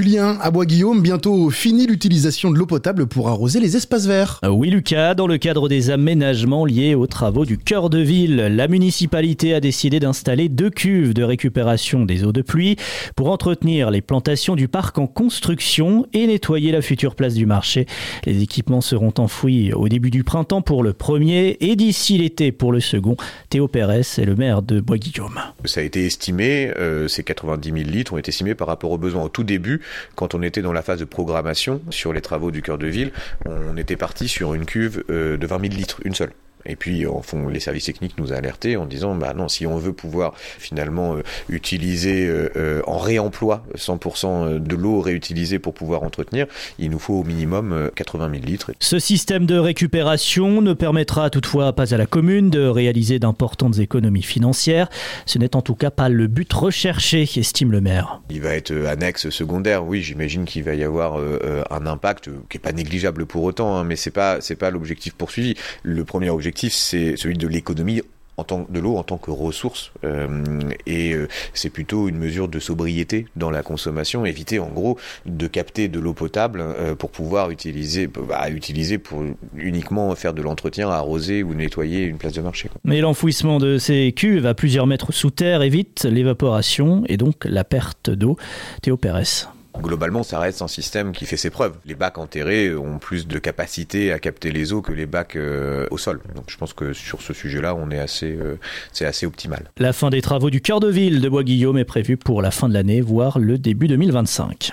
Julien, à Bois-Guillaume, bientôt fini l'utilisation de l'eau potable pour arroser les espaces verts. Oui Lucas, dans le cadre des aménagements liés aux travaux du cœur de ville, la municipalité a décidé d'installer deux cuves de récupération des eaux de pluie pour entretenir les plantations du parc en construction et nettoyer la future place du marché. Les équipements seront enfouis au début du printemps pour le premier et d'ici l'été pour le second. Théo Pérez est le maire de Bois-Guillaume. Ça a été estimé, euh, ces 90 000 litres ont été estimés par rapport aux besoins. Au tout début, quand on était dans la phase de programmation sur les travaux du cœur de ville, on était parti sur une cuve euh, de 20 000 litres, une seule. Et puis, en fond, les services techniques nous ont alertés en disant, bah non, si on veut pouvoir finalement euh, utiliser euh, euh, en réemploi 100% de l'eau réutilisée pour pouvoir entretenir, il nous faut au minimum 80 000 litres. Ce système de récupération ne permettra toutefois pas à la commune de réaliser d'importantes économies financières. Ce n'est en tout cas pas le but recherché, estime le maire. Il va être annexe secondaire. Oui, j'imagine qu'il va y avoir un impact qui est pas négligeable pour autant, hein, mais c'est pas c'est pas l'objectif poursuivi. Le premier objectif c'est celui de l'économie en tant, de l'eau en tant que ressource euh, et euh, c'est plutôt une mesure de sobriété dans la consommation éviter en gros de capter de l'eau potable euh, pour pouvoir utiliser bah, utiliser pour uniquement faire de l'entretien arroser ou nettoyer une place de marché mais l'enfouissement de ces cuves à plusieurs mètres sous terre évite l'évaporation et donc la perte d'eau. Théo Pérez Globalement, ça reste un système qui fait ses preuves. Les bacs enterrés ont plus de capacité à capter les eaux que les bacs euh, au sol. Donc je pense que sur ce sujet-là, on est assez, euh, c'est assez optimal. La fin des travaux du cœur de ville de Bois-Guillaume est prévue pour la fin de l'année, voire le début 2025.